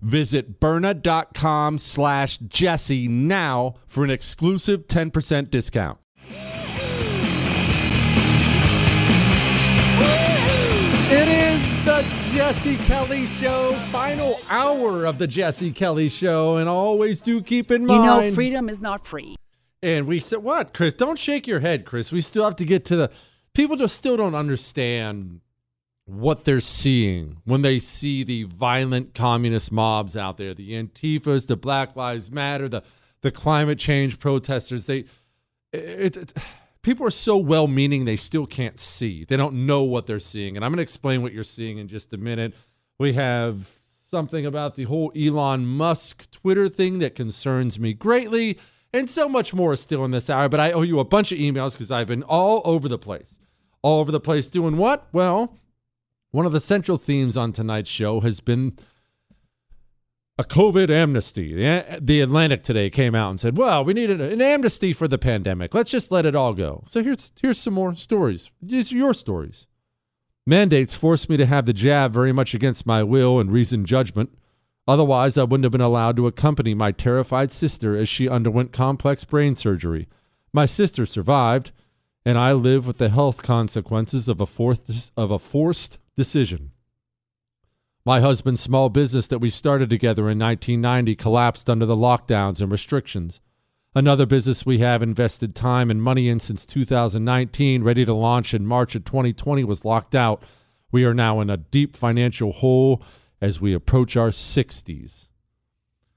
Visit Byrna.com slash Jesse now for an exclusive 10% discount. It is the Jesse Kelly Show, final hour of the Jesse Kelly Show, and always do keep in mind. You know, freedom is not free. And we said, what, Chris? Don't shake your head, Chris. We still have to get to the. People just still don't understand what they're seeing when they see the violent communist mobs out there, the Antifas, the Black Lives Matter, the the climate change protesters. They, it, it, people are so well meaning they still can't see. They don't know what they're seeing, and I'm going to explain what you're seeing in just a minute. We have something about the whole Elon Musk Twitter thing that concerns me greatly, and so much more still in this hour. But I owe you a bunch of emails because I've been all over the place, all over the place doing what? Well one of the central themes on tonight's show has been a COVID amnesty. The, Atlantic today came out and said, "Well, we need an amnesty for the pandemic. Let's just let it all go." So here's here's some more stories. These are your stories. Mandates forced me to have the jab very much against my will and reasoned judgment. Otherwise, I wouldn't have been allowed to accompany my terrified sister as she underwent complex brain surgery. My sister survived, and I live with the health consequences of a, fourth, of a forced decision. My husband's small business that we started together in 1990 collapsed under the lockdowns and restrictions. Another business we have invested time and money in since 2019, ready to launch in March of 2020, was locked out. We are now in a deep financial hole as we approach our 60s.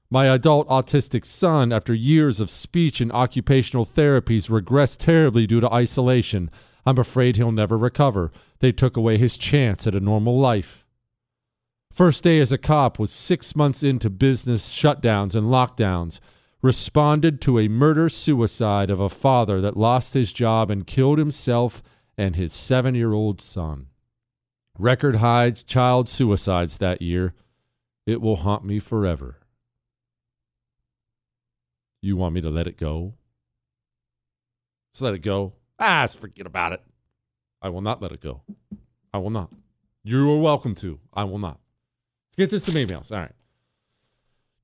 My adult autistic son, after years of speech and occupational therapies, regressed terribly due to isolation. I'm afraid he'll never recover. They took away his chance at a normal life. First day as a cop was six months into business shutdowns and lockdowns. Responded to a murder suicide of a father that lost his job and killed himself and his seven year old son. Record high child suicides that year. It will haunt me forever. You want me to let it go? Let's let it go. Ah, forget about it. I will not let it go. I will not. You are welcome to. I will not. Let's get this to some emails. All right.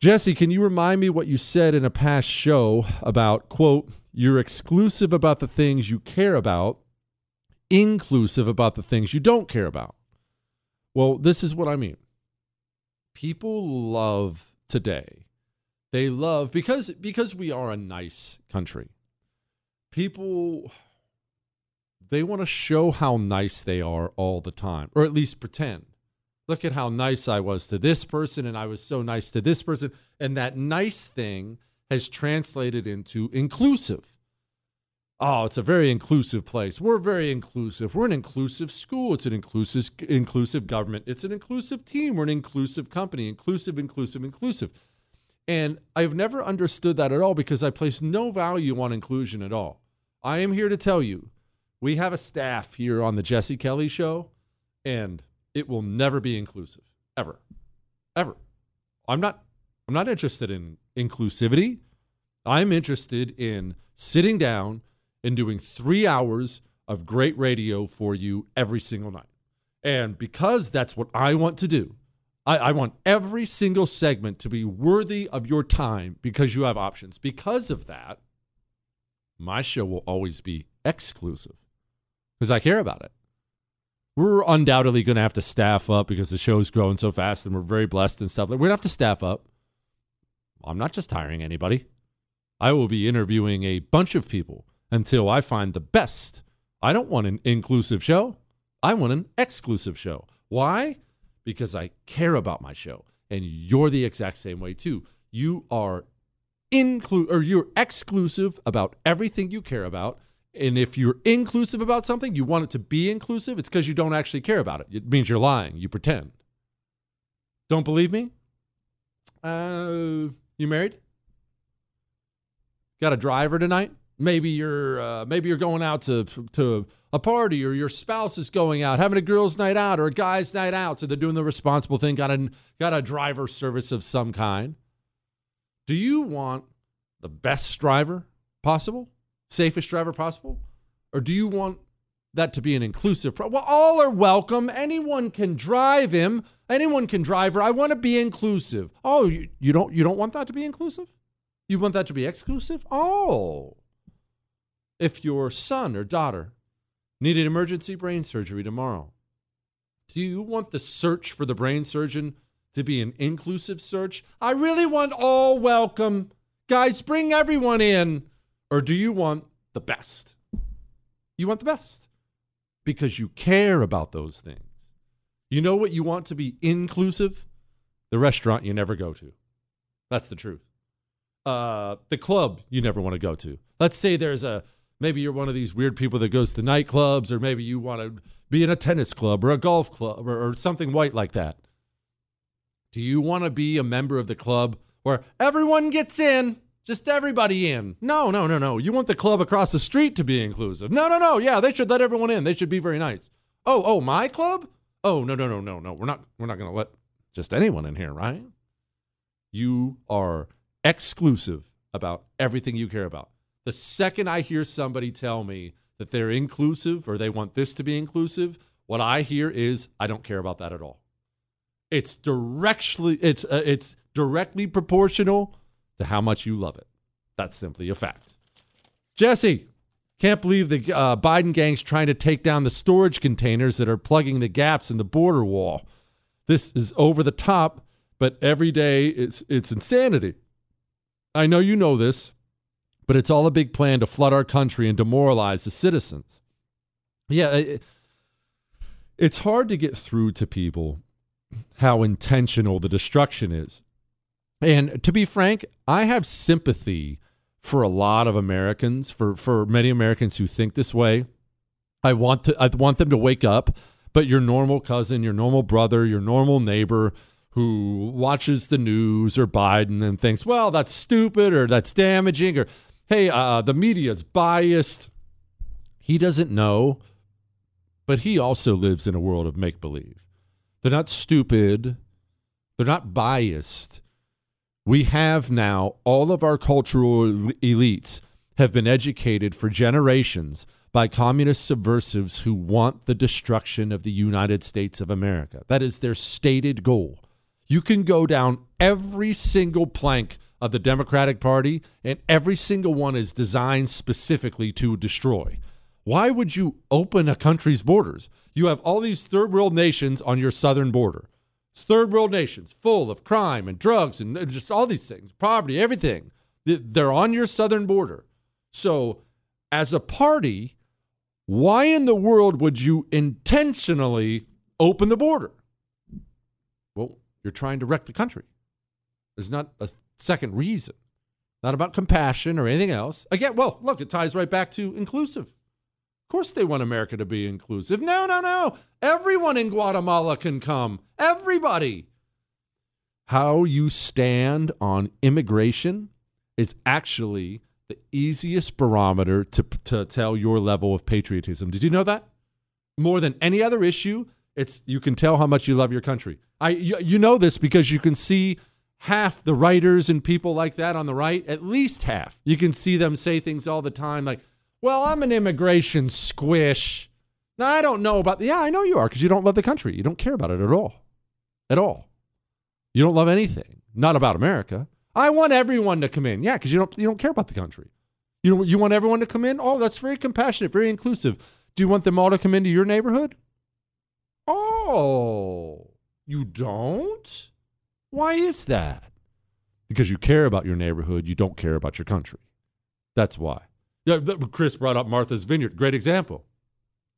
Jesse, can you remind me what you said in a past show about, quote, you're exclusive about the things you care about, inclusive about the things you don't care about? Well, this is what I mean. People love today. They love because because we are a nice country. People they want to show how nice they are all the time, or at least pretend. Look at how nice I was to this person, and I was so nice to this person. And that nice thing has translated into inclusive. Oh, it's a very inclusive place. We're very inclusive. We're an inclusive school. It's an inclusive inclusive government. It's an inclusive team. We're an inclusive company. Inclusive, inclusive, inclusive. And I've never understood that at all because I place no value on inclusion at all. I am here to tell you we have a staff here on the Jesse Kelly show, and it will never be inclusive. Ever. Ever. I'm not I'm not interested in inclusivity. I'm interested in sitting down and doing three hours of great radio for you every single night. And because that's what I want to do, I, I, want every single segment to be worthy of your time because you have options. Because of that, my show will always be exclusive because I care about it. We're undoubtedly going to have to staff up because the show's growing so fast and we're very blessed and stuff. We're going to have to staff up. I'm not just hiring anybody. I will be interviewing a bunch of people until I find the best. I don't want an inclusive show. I want an exclusive show. Why? Because I care about my show. And you're the exact same way too. You are include or you're exclusive about everything you care about. And if you're inclusive about something, you want it to be inclusive, it's because you don't actually care about it. It means you're lying. You pretend. Don't believe me? Uh, you married? Got a driver tonight? Maybe you're uh, maybe you're going out to to a party, or your spouse is going out having a girls' night out or a guys' night out. So they're doing the responsible thing. Got a got a driver service of some kind. Do you want the best driver possible, safest driver possible, or do you want that to be an inclusive? Pro- well, all are welcome. Anyone can drive him. Anyone can drive her. I want to be inclusive. Oh, you, you don't you don't want that to be inclusive? You want that to be exclusive? Oh. If your son or daughter needed emergency brain surgery tomorrow, do you want the search for the brain surgeon to be an inclusive search? I really want all welcome. Guys, bring everyone in. Or do you want the best? You want the best because you care about those things. You know what you want to be inclusive? The restaurant you never go to. That's the truth. Uh, the club you never want to go to. Let's say there's a maybe you're one of these weird people that goes to nightclubs, or maybe you want to be in a tennis club or a golf club or, or something white like that. Do you want to be a member of the club where everyone gets in? Just everybody in. No, no, no, no. You want the club across the street to be inclusive. No, no, no. Yeah, they should let everyone in. They should be very nice. Oh, oh, my club? Oh, no, no, no, no, no. We're not we're not going to let just anyone in here, right? You are exclusive about everything you care about. The second I hear somebody tell me that they're inclusive or they want this to be inclusive, what I hear is I don't care about that at all. It's directly it's uh, it's directly proportional to how much you love it. That's simply a fact. Jesse, can't believe the uh, Biden gang's trying to take down the storage containers that are plugging the gaps in the border wall. This is over the top, but every day it's it's insanity. I know you know this, but it's all a big plan to flood our country and demoralize the citizens. Yeah, it, it's hard to get through to people how intentional the destruction is. And to be frank, I have sympathy for a lot of Americans, for, for many Americans who think this way. I want to I want them to wake up, but your normal cousin, your normal brother, your normal neighbor who watches the news or Biden and thinks, well, that's stupid or that's damaging or hey, uh, the media's biased. He doesn't know, but he also lives in a world of make believe. They're not stupid, they're not biased. We have now all of our cultural elites have been educated for generations by communist subversives who want the destruction of the United States of America. That is their stated goal. You can go down every single plank of the Democratic Party, and every single one is designed specifically to destroy. Why would you open a country's borders? You have all these third world nations on your southern border. It's third world nations full of crime and drugs and just all these things, poverty, everything. They're on your southern border. So, as a party, why in the world would you intentionally open the border? Well, you're trying to wreck the country. There's not a second reason. Not about compassion or anything else. Again, well, look, it ties right back to inclusive. Of course, they want America to be inclusive. No, no, no. Everyone in Guatemala can come. Everybody. How you stand on immigration is actually the easiest barometer to, to tell your level of patriotism. Did you know that? More than any other issue, it's you can tell how much you love your country. I you, you know this because you can see half the writers and people like that on the right, at least half. You can see them say things all the time like, "Well, I'm an immigration squish." I don't know about the. Yeah, I know you are because you don't love the country. You don't care about it at all. At all. You don't love anything. Not about America. I want everyone to come in. Yeah, because you don't you don't care about the country. You know, you want everyone to come in. Oh, that's very compassionate, very inclusive. Do you want them all to come into your neighborhood? Oh, you don't? Why is that? Because you care about your neighborhood. You don't care about your country. That's why. Chris brought up Martha's Vineyard. Great example.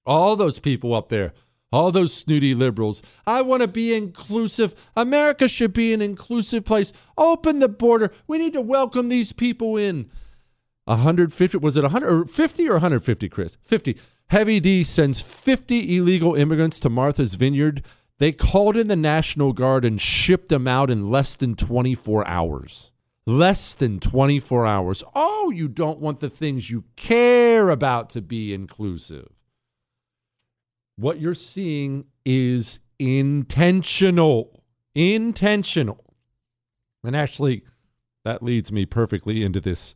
All those people up there all those snooty liberals. I want to be inclusive. America should be an inclusive place. Open the border. We need to welcome these people in. 150 was it 150 or 150 Chris 50 Heavy D sends 50 illegal immigrants to Martha's Vineyard they called in the National Guard and shipped them out in less than 24 hours less than 24 hours oh you don't want the things you care about to be inclusive what you're seeing is intentional. Intentional. And actually, that leads me perfectly into this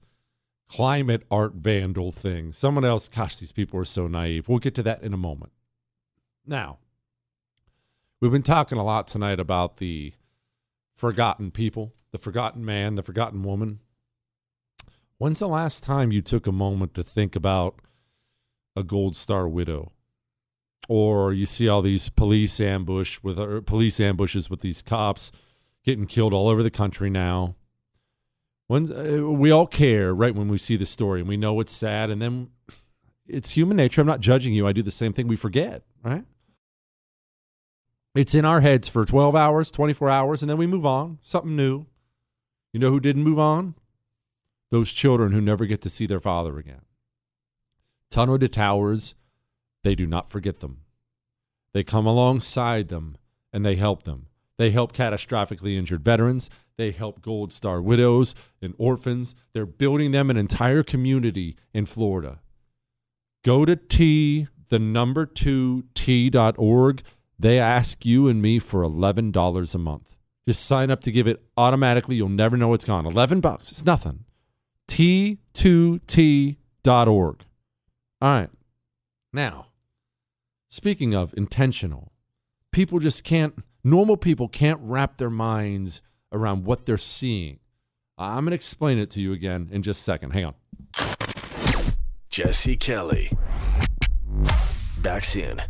climate art vandal thing. Someone else, gosh, these people are so naive. We'll get to that in a moment. Now, we've been talking a lot tonight about the forgotten people, the forgotten man, the forgotten woman. When's the last time you took a moment to think about a Gold Star widow? or you see all these police ambush with police ambushes with these cops getting killed all over the country now. When uh, we all care, right? When we see the story and we know it's sad, and then it's human nature. I'm not judging you. I do the same thing. We forget, right? It's in our heads for 12 hours, 24 hours, and then we move on. Something new. You know who didn't move on? Those children who never get to see their father again. Tunnel to Towers they do not forget them. They come alongside them and they help them. They help catastrophically injured veterans. They help Gold Star widows and orphans. They're building them an entire community in Florida. Go to T, the number two, T.org. They ask you and me for $11 a month. Just sign up to give it automatically. You'll never know it's gone. 11 bucks. It's nothing. T2T.org. All right. Now, Speaking of intentional, people just can't, normal people can't wrap their minds around what they're seeing. I'm going to explain it to you again in just a second. Hang on. Jesse Kelly. Back soon.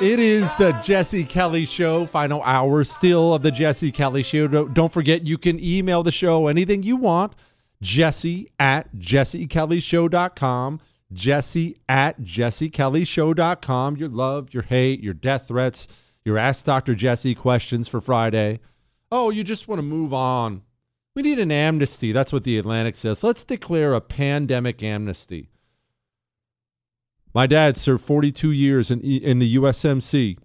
It is the Jesse Kelly Show, final hour still of the Jesse Kelly Show. Don't forget, you can email the show anything you want, jesse at jessekellyshow.com. Jesse at jessekellyshow.com. Your love, your hate, your death threats, your Ask Dr. Jesse questions for Friday. Oh, you just want to move on. We need an amnesty. That's what the Atlantic says. Let's declare a pandemic amnesty. My dad served 42 years in, in the USMC.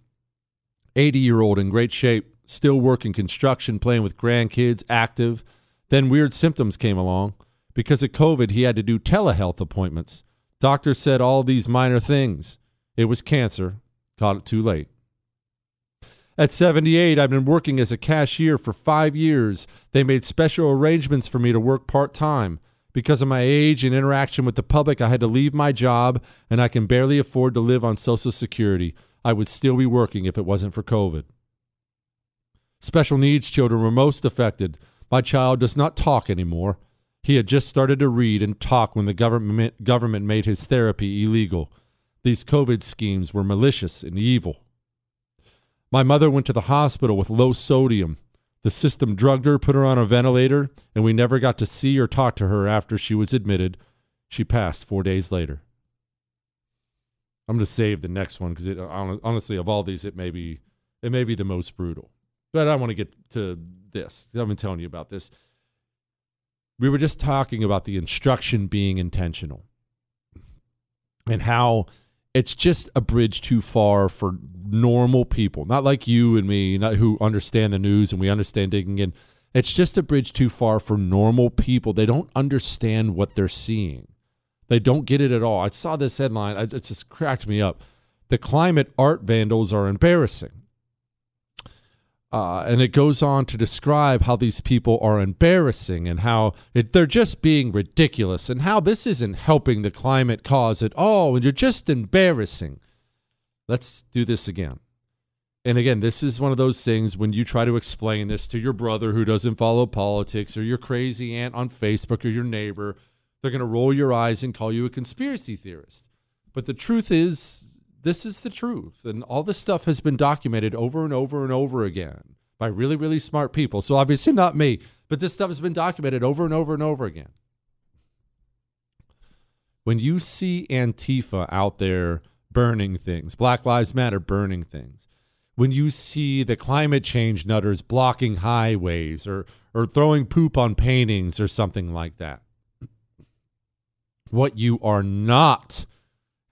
80 year old in great shape, still working construction, playing with grandkids, active. Then weird symptoms came along. Because of COVID, he had to do telehealth appointments. Doctor said all these minor things. It was cancer. Caught it too late. At 78, I've been working as a cashier for five years. They made special arrangements for me to work part time. Because of my age and interaction with the public, I had to leave my job, and I can barely afford to live on Social Security. I would still be working if it wasn't for COVID. Special needs children were most affected. My child does not talk anymore. He had just started to read and talk when the government, government made his therapy illegal. These COVID schemes were malicious and evil. My mother went to the hospital with low sodium. The system drugged her, put her on a ventilator, and we never got to see or talk to her after she was admitted. She passed four days later. I'm going to save the next one because uh, honestly, of all these, it may be it may be the most brutal. But I want to get to this. I've been telling you about this. We were just talking about the instruction being intentional and how it's just a bridge too far for normal people, not like you and me, not who understand the news and we understand digging in. It's just a bridge too far for normal people. They don't understand what they're seeing. They don't get it at all. I saw this headline. It just cracked me up. The climate art vandals are embarrassing. Uh, and it goes on to describe how these people are embarrassing and how it, they're just being ridiculous and how this isn't helping the climate cause at all. And you're just embarrassing. Let's do this again. And again, this is one of those things when you try to explain this to your brother who doesn't follow politics or your crazy aunt on Facebook or your neighbor, they're going to roll your eyes and call you a conspiracy theorist. But the truth is, this is the truth. And all this stuff has been documented over and over and over again by really, really smart people. So obviously not me, but this stuff has been documented over and over and over again. When you see Antifa out there burning things, Black Lives Matter burning things, when you see the climate change nutters blocking highways or, or throwing poop on paintings or something like that, what you are not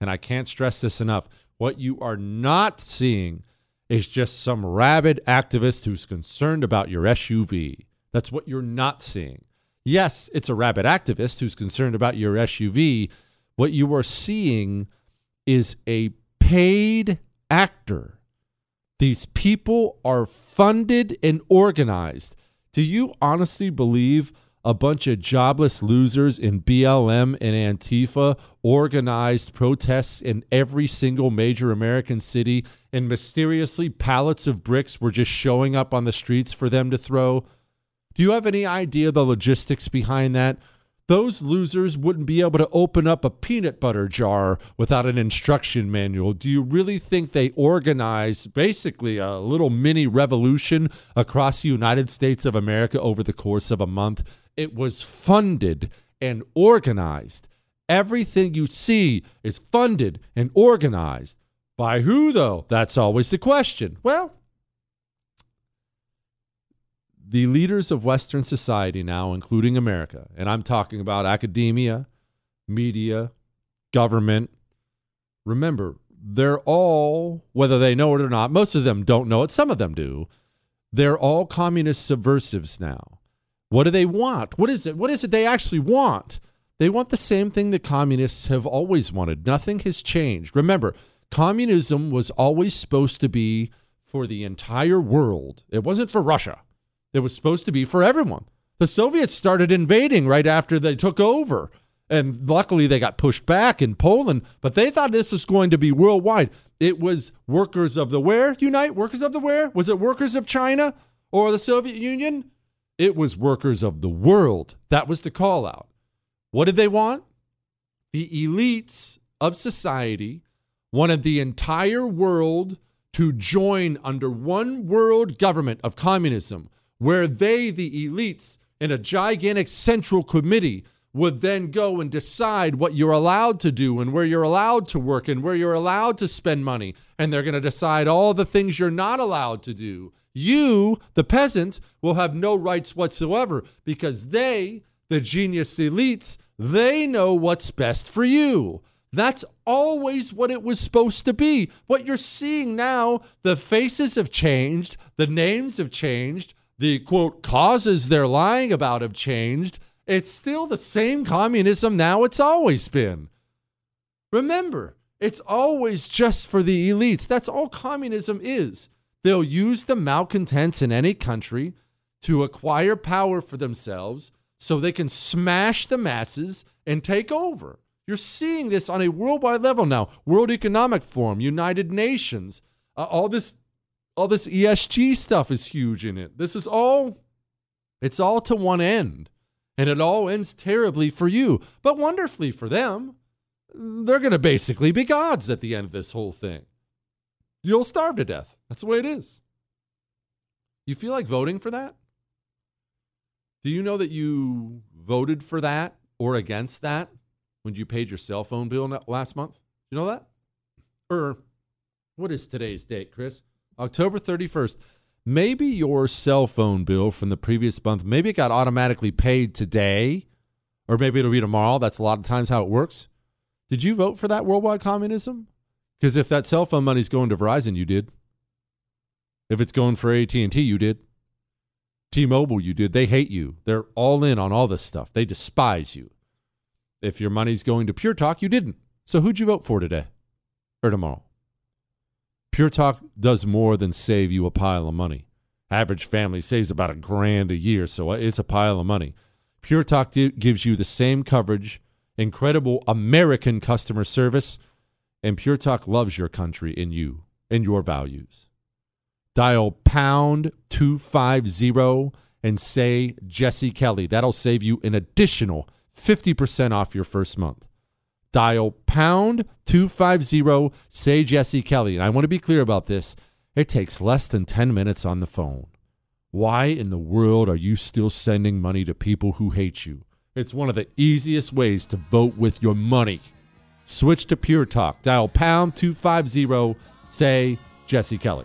and I can't stress this enough. What you are not seeing is just some rabid activist who's concerned about your SUV. That's what you're not seeing. Yes, it's a rabid activist who's concerned about your SUV. What you are seeing is a paid actor. These people are funded and organized. Do you honestly believe a bunch of jobless losers in BLM and Antifa organized protests in every single major American city, and mysteriously pallets of bricks were just showing up on the streets for them to throw. Do you have any idea the logistics behind that? Those losers wouldn't be able to open up a peanut butter jar without an instruction manual. Do you really think they organized basically a little mini revolution across the United States of America over the course of a month? It was funded and organized. Everything you see is funded and organized. By who, though? That's always the question. Well, the leaders of Western society now, including America, and I'm talking about academia, media, government, remember, they're all, whether they know it or not, most of them don't know it, some of them do, they're all communist subversives now. What do they want? What is it? What is it they actually want? They want the same thing that communists have always wanted. Nothing has changed. Remember, communism was always supposed to be for the entire world. It wasn't for Russia. It was supposed to be for everyone. The Soviets started invading right after they took over. And luckily they got pushed back in Poland, but they thought this was going to be worldwide. It was workers of the where? Unite? Workers of the where? Was it workers of China or the Soviet Union? It was workers of the world. That was the call out. What did they want? The elites of society wanted the entire world to join under one world government of communism, where they, the elites, in a gigantic central committee, would then go and decide what you're allowed to do and where you're allowed to work and where you're allowed to spend money. And they're going to decide all the things you're not allowed to do. You, the peasant, will have no rights whatsoever because they, the genius elites, they know what's best for you. That's always what it was supposed to be. What you're seeing now, the faces have changed, the names have changed, the quote causes they're lying about have changed. It's still the same communism now it's always been. Remember, it's always just for the elites. That's all communism is. They'll use the malcontents in any country to acquire power for themselves so they can smash the masses and take over. You're seeing this on a worldwide level now. World Economic Forum, United Nations, uh, all this All this ESG stuff is huge in it. This is all, it's all to one end. And it all ends terribly for you, but wonderfully for them. They're going to basically be gods at the end of this whole thing. You'll starve to death. That's the way it is. You feel like voting for that? Do you know that you voted for that or against that when you paid your cell phone bill last month? You know that? Or what is today's date, Chris? October 31st. Maybe your cell phone bill from the previous month, maybe it got automatically paid today, or maybe it'll be tomorrow. That's a lot of times how it works. Did you vote for that worldwide communism? Because if that cell phone money's going to Verizon, you did. If it's going for AT&T, you did. T-Mobile, you did. They hate you. They're all in on all this stuff. They despise you. If your money's going to Pure Talk, you didn't. So who'd you vote for today or tomorrow? Pure Talk does more than save you a pile of money. Average family saves about a grand a year, so uh, it's a pile of money. Pure Talk gives you the same coverage, incredible American customer service, and Pure Talk loves your country and you and your values. Dial pound 250 and say Jesse Kelly. That'll save you an additional 50% off your first month. Dial pound 250, say Jesse Kelly. And I want to be clear about this it takes less than 10 minutes on the phone. Why in the world are you still sending money to people who hate you? It's one of the easiest ways to vote with your money. Switch to Pure Talk. Dial pound 250, say Jesse Kelly.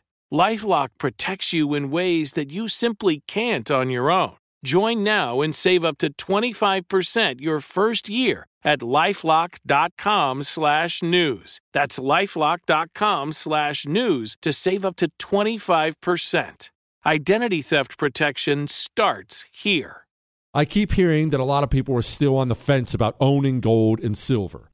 Lifelock protects you in ways that you simply can't on your own. Join now and save up to 25% your first year at lifelock.com slash news. That's lifelock.com slash news to save up to 25%. Identity theft protection starts here. I keep hearing that a lot of people are still on the fence about owning gold and silver.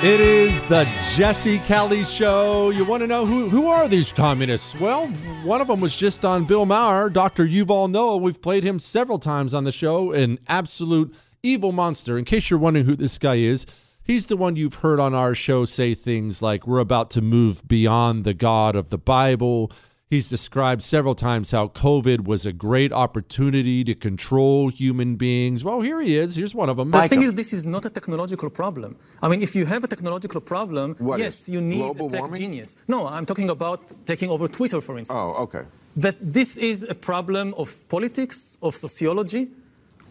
It is the Jesse Kelly Show. You want to know who, who are these communists? Well, one of them was just on Bill Maher, Dr. Yuval Noah. We've played him several times on the show, an absolute evil monster. In case you're wondering who this guy is, he's the one you've heard on our show say things like, We're about to move beyond the God of the Bible. He's described several times how COVID was a great opportunity to control human beings. Well, here he is. Here's one of them. The thing is, this is not a technological problem. I mean, if you have a technological problem, What yes, you need a tech warming? genius. No, I'm talking about taking over Twitter, for instance. Oh, okay. That this is a problem of politics, of sociology,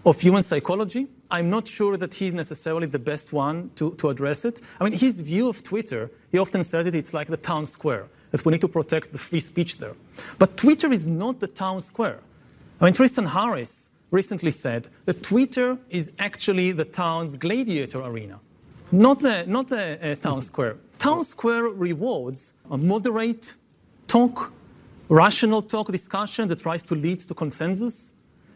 of human psychology. I'm not sure that he's necessarily the best one to, to address it. I mean, his view of Twitter, he often says it, it's like the town square, that we need to protect the free speech there. But Twitter is not the town square. I mean, Tristan Harris recently said that Twitter is actually the town's gladiator arena, not the, not the uh, town square. Town square rewards a moderate talk, rational talk, discussion that tries to lead to consensus.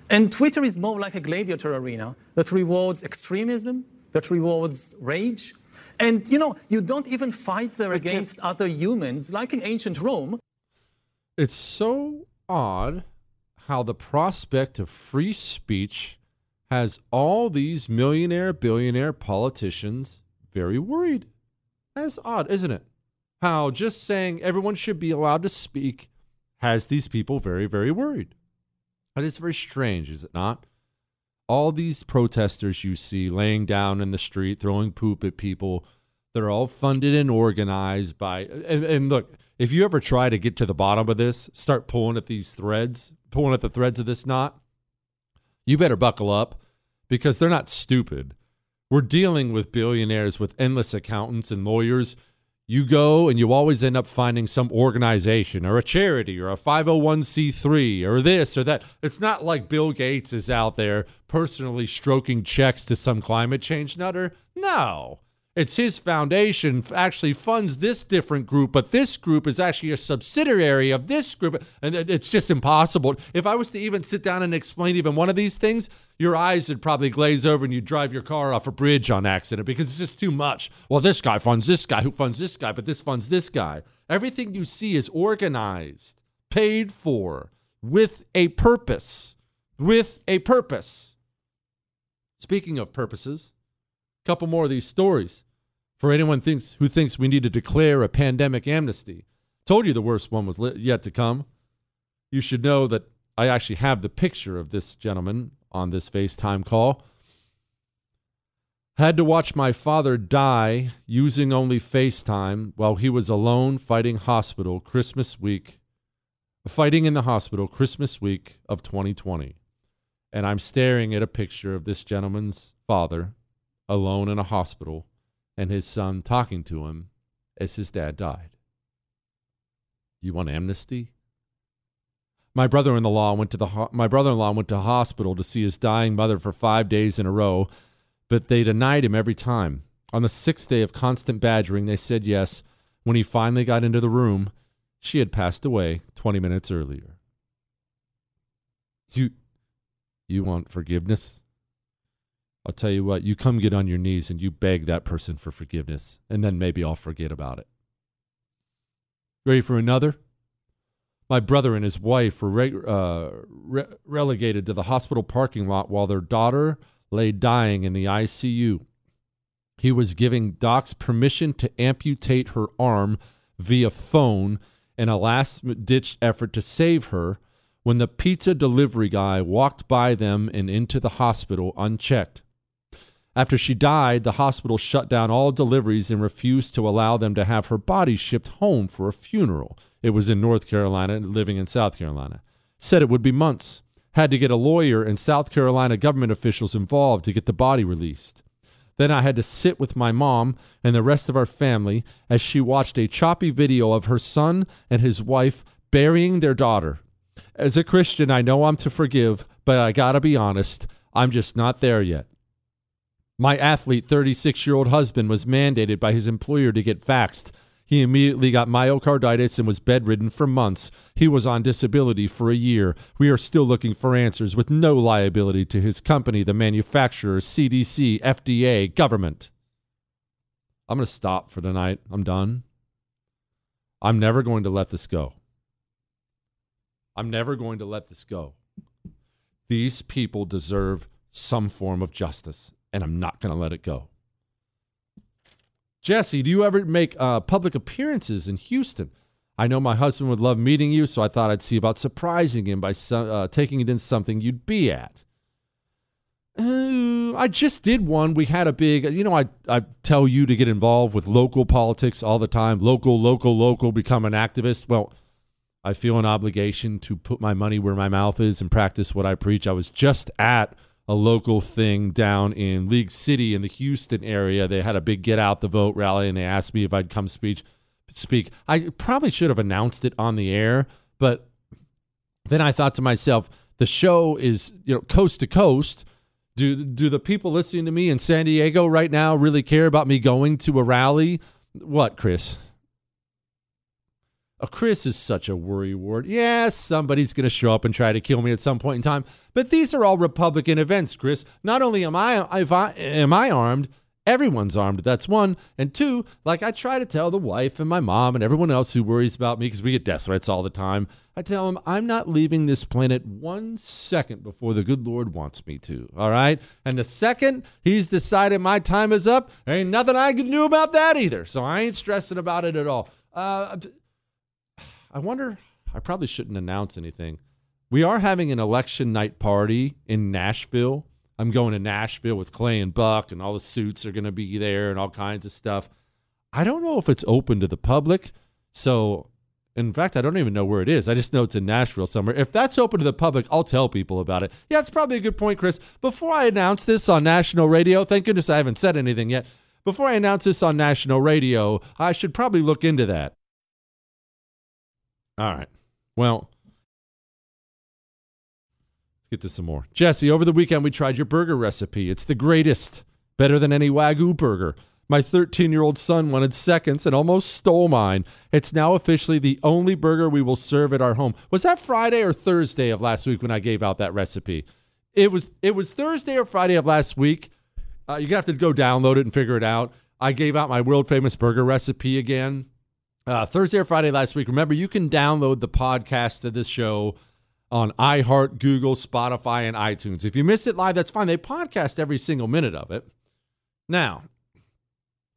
And Twitter is more like a gladiator arena that rewards extremism, that rewards rage. And you know, you don't even fight there against other humans, like in ancient Rome. It's so odd how the prospect of free speech has all these millionaire, billionaire politicians very worried. That's odd, isn't it? How just saying everyone should be allowed to speak has these people very, very worried. That is very strange, is it not? All these protesters you see laying down in the street, throwing poop at people, they're all funded and organized by. And, and look, if you ever try to get to the bottom of this, start pulling at these threads, pulling at the threads of this knot, you better buckle up because they're not stupid. We're dealing with billionaires with endless accountants and lawyers. You go and you always end up finding some organization or a charity or a 501c3 or this or that. It's not like Bill Gates is out there personally stroking checks to some climate change nutter. No. It's his foundation actually funds this different group, but this group is actually a subsidiary of this group. And it's just impossible. If I was to even sit down and explain even one of these things, your eyes would probably glaze over and you'd drive your car off a bridge on accident because it's just too much. Well, this guy funds this guy who funds this guy, but this funds this guy. Everything you see is organized, paid for, with a purpose. With a purpose. Speaking of purposes, couple more of these stories for anyone thinks who thinks we need to declare a pandemic amnesty. Told you the worst one was yet to come. You should know that I actually have the picture of this gentleman on this FaceTime call. Had to watch my father die using only FaceTime while he was alone fighting hospital Christmas week, fighting in the hospital Christmas week of 2020. And I'm staring at a picture of this gentleman's father alone in a hospital and his son talking to him as his dad died. You want amnesty? My brother-in-law went to the ho- my brother-in-law went to hospital to see his dying mother for 5 days in a row, but they denied him every time. On the 6th day of constant badgering, they said yes. When he finally got into the room, she had passed away 20 minutes earlier. You you want forgiveness? I'll tell you what, you come get on your knees and you beg that person for forgiveness, and then maybe I'll forget about it. Ready for another? My brother and his wife were re- uh, re- relegated to the hospital parking lot while their daughter lay dying in the ICU. He was giving docs permission to amputate her arm via phone in a last ditch effort to save her when the pizza delivery guy walked by them and into the hospital unchecked. After she died, the hospital shut down all deliveries and refused to allow them to have her body shipped home for a funeral. It was in North Carolina, living in South Carolina. Said it would be months. Had to get a lawyer and South Carolina government officials involved to get the body released. Then I had to sit with my mom and the rest of our family as she watched a choppy video of her son and his wife burying their daughter. As a Christian, I know I'm to forgive, but I gotta be honest, I'm just not there yet. My athlete, 36 year old husband, was mandated by his employer to get vaxxed. He immediately got myocarditis and was bedridden for months. He was on disability for a year. We are still looking for answers with no liability to his company, the manufacturer, CDC, FDA, government. I'm going to stop for tonight. I'm done. I'm never going to let this go. I'm never going to let this go. These people deserve some form of justice and I'm not going to let it go. Jesse, do you ever make uh, public appearances in Houston? I know my husband would love meeting you, so I thought I'd see about surprising him by uh, taking it in something you'd be at. Uh, I just did one. We had a big, you know, I, I tell you to get involved with local politics all the time. Local, local, local, become an activist. Well, I feel an obligation to put my money where my mouth is and practice what I preach. I was just at a local thing down in League City in the Houston area. They had a big get out the vote rally and they asked me if I'd come speak speak. I probably should have announced it on the air, but then I thought to myself, the show is, you know, coast to coast. Do do the people listening to me in San Diego right now really care about me going to a rally? What, Chris? Oh, Chris is such a worry ward. Yes, yeah, somebody's going to show up and try to kill me at some point in time. But these are all Republican events, Chris. Not only am I, I am I armed, everyone's armed. That's one. And two, like I try to tell the wife and my mom and everyone else who worries about me because we get death threats all the time. I tell them I'm not leaving this planet one second before the good Lord wants me to. All right. And the second he's decided my time is up, ain't nothing I can do about that either. So I ain't stressing about it at all. Uh, I wonder, I probably shouldn't announce anything. We are having an election night party in Nashville. I'm going to Nashville with Clay and Buck, and all the suits are going to be there and all kinds of stuff. I don't know if it's open to the public. So, in fact, I don't even know where it is. I just know it's in Nashville somewhere. If that's open to the public, I'll tell people about it. Yeah, it's probably a good point, Chris. Before I announce this on national radio, thank goodness I haven't said anything yet. Before I announce this on national radio, I should probably look into that. All right. Well, let's get to some more. Jesse, over the weekend we tried your burger recipe. It's the greatest, better than any Wagyu burger. My 13 year old son wanted seconds and almost stole mine. It's now officially the only burger we will serve at our home. Was that Friday or Thursday of last week when I gave out that recipe? It was it was Thursday or Friday of last week. Uh, you're gonna have to go download it and figure it out. I gave out my world famous burger recipe again uh, Thursday or Friday last week. Remember, you can download the podcast of this show on iHeart, Google, Spotify, and iTunes. If you missed it live, that's fine. They podcast every single minute of it. Now,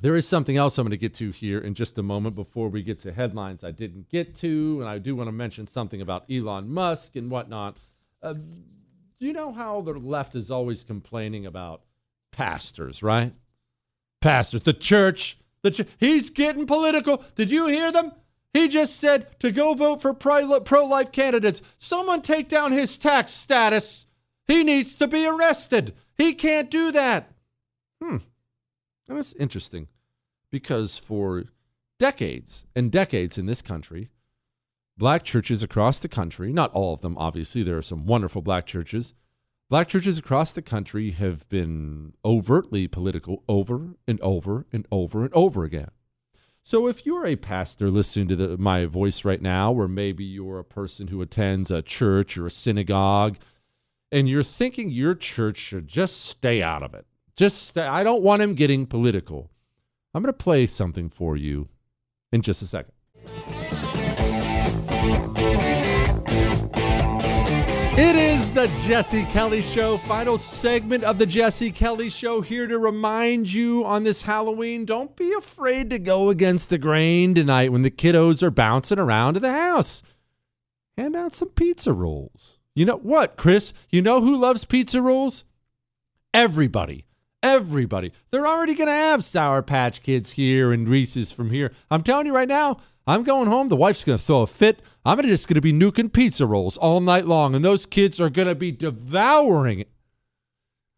there is something else I'm going to get to here in just a moment before we get to headlines I didn't get to. And I do want to mention something about Elon Musk and whatnot. Uh, do you know how the left is always complaining about pastors, right? Pastors, the church the he's getting political. Did you hear them? He just said to go vote for pro life candidates. Someone take down his tax status. He needs to be arrested. He can't do that. Hmm. And that's interesting because for decades and decades in this country, black churches across the country, not all of them, obviously, there are some wonderful black churches, Black churches across the country have been overtly political over and over and over and over again. So if you're a pastor listening to the, my voice right now, or maybe you're a person who attends a church or a synagogue, and you're thinking your church should just stay out of it, just stay, I don't want him getting political. I'm going to play something for you in just a second. It is the Jesse Kelly Show, final segment of the Jesse Kelly Show. Here to remind you on this Halloween don't be afraid to go against the grain tonight when the kiddos are bouncing around to the house. Hand out some pizza rolls. You know what, Chris? You know who loves pizza rolls? Everybody. Everybody. They're already going to have Sour Patch Kids here and Reese's from here. I'm telling you right now, I'm going home. The wife's going to throw a fit. I'm just going to be nuking pizza rolls all night long, and those kids are going to be devouring it.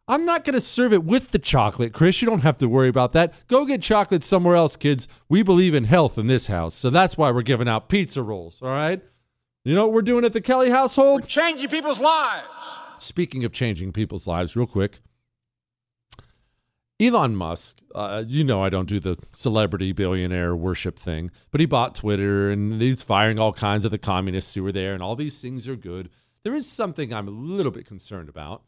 I'm not going to serve it with the chocolate, Chris. You don't have to worry about that. Go get chocolate somewhere else, kids. We believe in health in this house, so that's why we're giving out pizza rolls, all right? You know what we're doing at the Kelly household? We're changing people's lives. Speaking of changing people's lives, real quick. Elon Musk, uh, you know, I don't do the celebrity billionaire worship thing, but he bought Twitter and he's firing all kinds of the communists who were there, and all these things are good. There is something I'm a little bit concerned about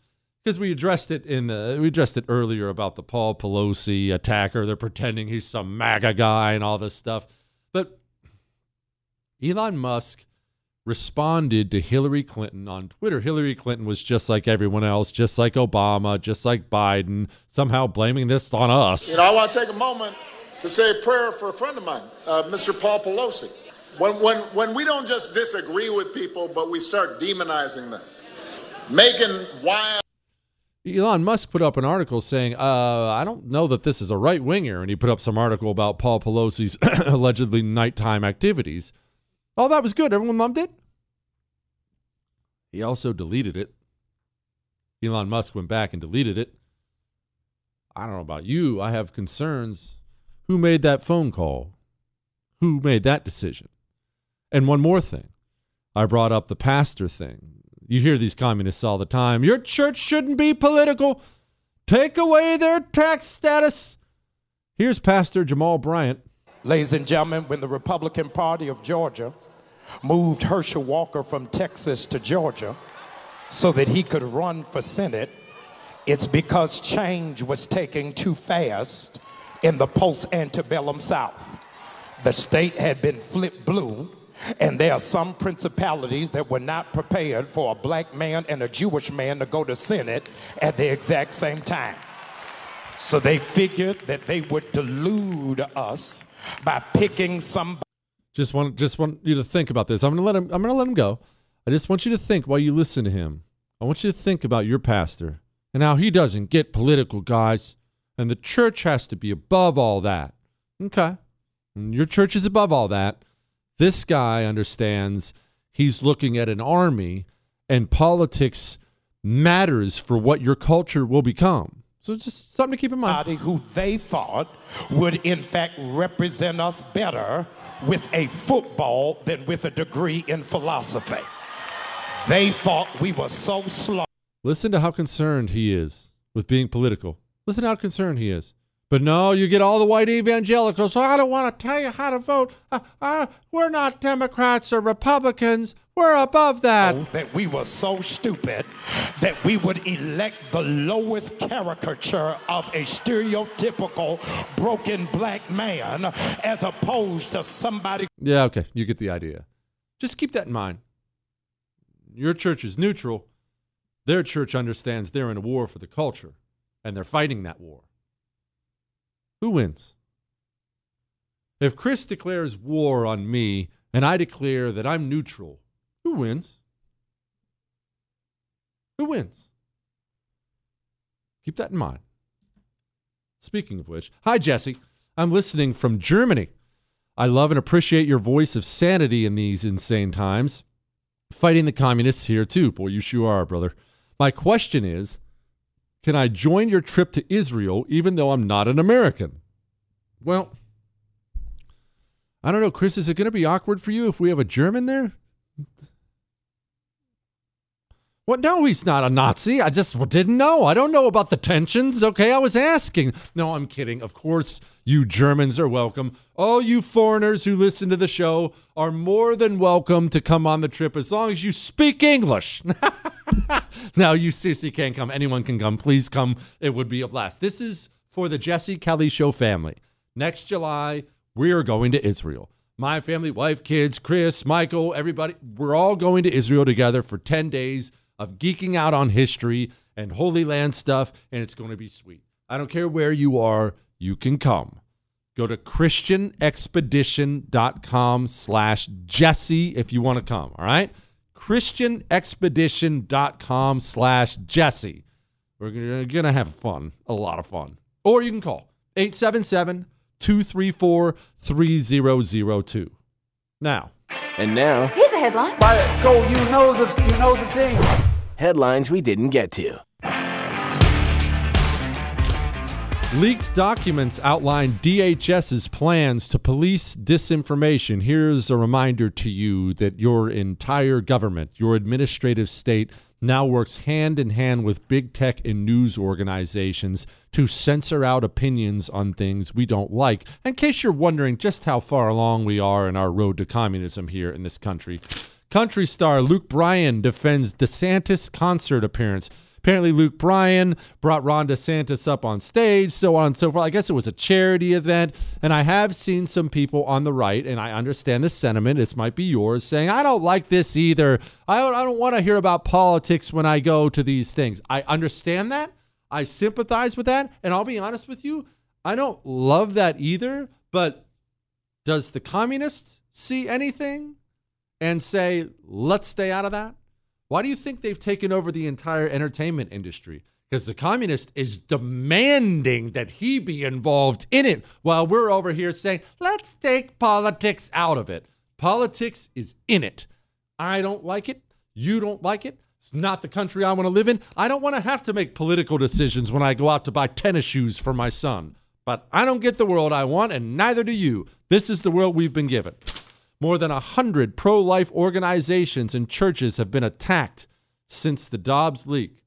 because we addressed it in the we addressed it earlier about the Paul Pelosi attacker. They're pretending he's some MAGA guy and all this stuff, but Elon Musk responded to Hillary Clinton on Twitter. Hillary Clinton was just like everyone else, just like Obama, just like Biden, somehow blaming this on us. You know, I want to take a moment to say a prayer for a friend of mine, uh, Mr. Paul Pelosi. When, when, when we don't just disagree with people, but we start demonizing them, making wild. Elon Musk put up an article saying, uh, I don't know that this is a right winger. And he put up some article about Paul Pelosi's allegedly nighttime activities. Oh, that was good. Everyone loved it. He also deleted it. Elon Musk went back and deleted it. I don't know about you. I have concerns. Who made that phone call? Who made that decision? And one more thing. I brought up the pastor thing. You hear these communists all the time. Your church shouldn't be political. Take away their tax status. Here's Pastor Jamal Bryant. Ladies and gentlemen, when the Republican Party of Georgia moved Herschel Walker from Texas to Georgia so that he could run for Senate, it's because change was taking too fast in the post antebellum South. The state had been flipped blue, and there are some principalities that were not prepared for a black man and a Jewish man to go to Senate at the exact same time. So they figured that they would delude us by picking somebody. Just want just want you to think about this. I'm gonna let him. I'm gonna let him go. I just want you to think while you listen to him. I want you to think about your pastor and how he doesn't get political, guys. And the church has to be above all that. Okay, and your church is above all that. This guy understands he's looking at an army, and politics matters for what your culture will become. So just something to keep in mind. Who they thought would in fact represent us better with a football than with a degree in philosophy. They thought we were so slow. Listen to how concerned he is with being political. Listen how concerned he is. But no, you get all the white evangelicals. So I don't want to tell you how to vote. Uh, uh, we're not Democrats or Republicans. We're above that. Oh, that we were so stupid that we would elect the lowest caricature of a stereotypical broken black man as opposed to somebody. Yeah, okay. You get the idea. Just keep that in mind. Your church is neutral. Their church understands they're in a war for the culture, and they're fighting that war. Who wins? If Chris declares war on me and I declare that I'm neutral, who wins? Who wins? Keep that in mind. Speaking of which, hi, Jesse. I'm listening from Germany. I love and appreciate your voice of sanity in these insane times. Fighting the communists here, too. Boy, you sure are, brother. My question is can I join your trip to Israel even though I'm not an American? Well, I don't know, Chris. Is it going to be awkward for you if we have a German there? What? No, he's not a Nazi. I just didn't know. I don't know about the tensions. Okay, I was asking. No, I'm kidding. Of course, you Germans are welcome. All you foreigners who listen to the show are more than welcome to come on the trip as long as you speak English. now, you seriously can't come. Anyone can come. Please come. It would be a blast. This is for the Jesse Kelly Show family. Next July, we are going to Israel. my family, wife, kids, Chris, Michael, everybody, we're all going to Israel together for 10 days of geeking out on history and Holy Land stuff, and it's going to be sweet. I don't care where you are, you can come. Go to christianexpedition.com slash Jesse if you want to come, all right? christianexpedition.com slash Jesse. We're going to have fun, a lot of fun. Or you can call 877 234 3002. Now. And now, Here's a headline. By go, you know the you know the thing. Headlines we didn't get to. Leaked documents outline DHS's plans to police disinformation. Here's a reminder to you that your entire government, your administrative state, now works hand in hand with big tech and news organizations to censor out opinions on things we don't like. In case you're wondering just how far along we are in our road to communism here in this country, country star Luke Bryan defends DeSantis concert appearance. Apparently, Luke Bryan brought Ron DeSantis up on stage, so on and so forth. I guess it was a charity event. And I have seen some people on the right, and I understand the sentiment. This might be yours, saying, I don't like this either. I don't, I don't want to hear about politics when I go to these things. I understand that. I sympathize with that. And I'll be honest with you, I don't love that either. But does the communist see anything and say, let's stay out of that? Why do you think they've taken over the entire entertainment industry? Because the communist is demanding that he be involved in it while we're over here saying, let's take politics out of it. Politics is in it. I don't like it. You don't like it. It's not the country I want to live in. I don't want to have to make political decisions when I go out to buy tennis shoes for my son. But I don't get the world I want, and neither do you. This is the world we've been given. More than a hundred pro life organizations and churches have been attacked since the Dobbs leak.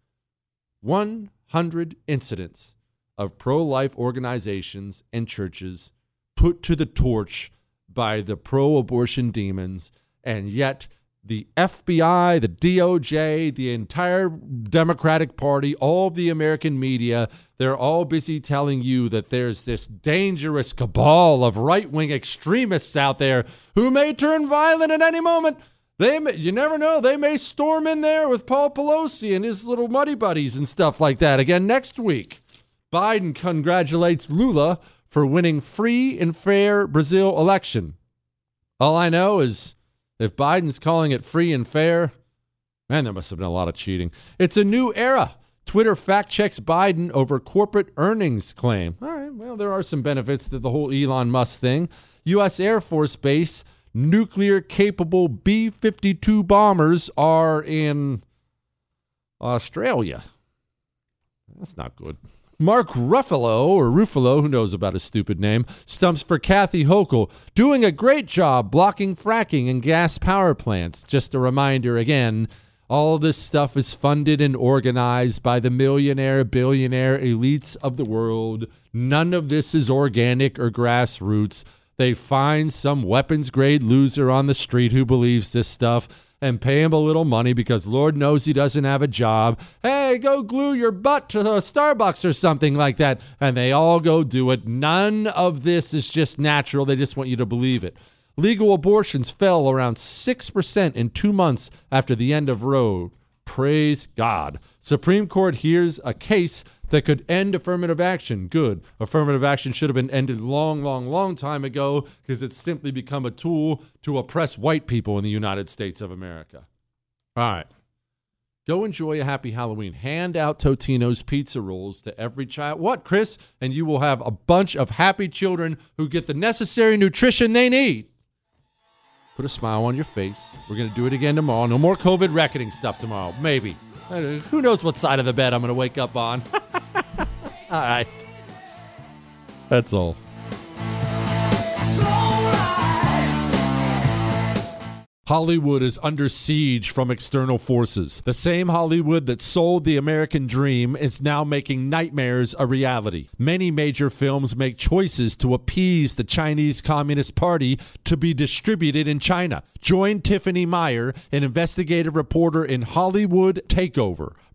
100 incidents of pro life organizations and churches put to the torch by the pro abortion demons, and yet the FBI, the DOJ, the entire Democratic Party, all the American media, they're all busy telling you that there's this dangerous cabal of right wing extremists out there who may turn violent at any moment. They may, you never know. They may storm in there with Paul Pelosi and his little muddy buddies and stuff like that again next week. Biden congratulates Lula for winning free and fair Brazil election. All I know is if Biden's calling it free and fair, man, there must have been a lot of cheating. It's a new era. Twitter fact checks Biden over corporate earnings claim. All right, well, there are some benefits to the whole Elon Musk thing. U.S. Air Force Base nuclear capable B 52 bombers are in Australia. That's not good. Mark Ruffalo, or Ruffalo, who knows about his stupid name, stumps for Kathy Hochul, doing a great job blocking fracking and gas power plants. Just a reminder again, all this stuff is funded and organized by the millionaire, billionaire elites of the world. None of this is organic or grassroots. They find some weapons grade loser on the street who believes this stuff and pay him a little money because Lord knows he doesn't have a job. Hey, go glue your butt to a Starbucks or something like that. And they all go do it. None of this is just natural. They just want you to believe it. Legal abortions fell around 6% in two months after the end of Roe. Praise God. Supreme Court hears a case that could end affirmative action. Good. Affirmative action should have been ended long, long, long time ago because it's simply become a tool to oppress white people in the United States of America. All right. Go enjoy a happy Halloween. Hand out Totino's pizza rolls to every child. What, Chris? And you will have a bunch of happy children who get the necessary nutrition they need. Put a smile on your face. We're going to do it again tomorrow. No more COVID reckoning stuff tomorrow. Maybe. Uh, who knows what side of the bed I'm going to wake up on? all right. That's all. Hollywood is under siege from external forces. The same Hollywood that sold the American dream is now making nightmares a reality. Many major films make choices to appease the Chinese Communist Party to be distributed in China. Join Tiffany Meyer, an investigative reporter in Hollywood Takeover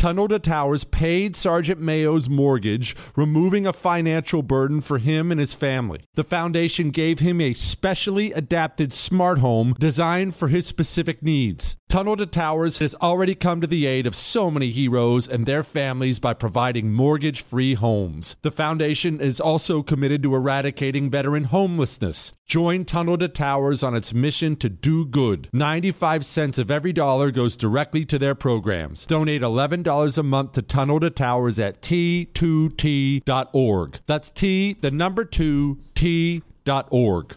Tunnel to Towers paid Sergeant Mayo's mortgage, removing a financial burden for him and his family. The foundation gave him a specially adapted smart home designed for his specific needs. Tunnel to Towers has already come to the aid of so many heroes and their families by providing mortgage free homes. The foundation is also committed to eradicating veteran homelessness. Join Tunnel to Towers on its mission to do good. 95 cents of every dollar goes directly to their programs. Donate $11 a month to Tunnel to Towers at t2t.org. That's T, the number 2, T.org.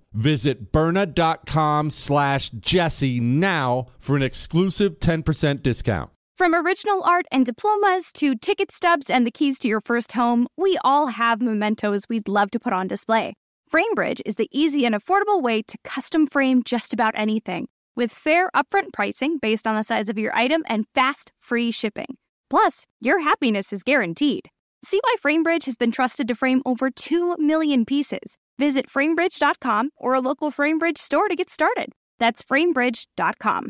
Visit Byrna.com slash Jesse now for an exclusive 10% discount. From original art and diplomas to ticket stubs and the keys to your first home, we all have mementos we'd love to put on display. FrameBridge is the easy and affordable way to custom frame just about anything with fair upfront pricing based on the size of your item and fast, free shipping. Plus, your happiness is guaranteed. See why FrameBridge has been trusted to frame over 2 million pieces. Visit framebridge.com or a local FrameBridge store to get started. That's framebridge.com.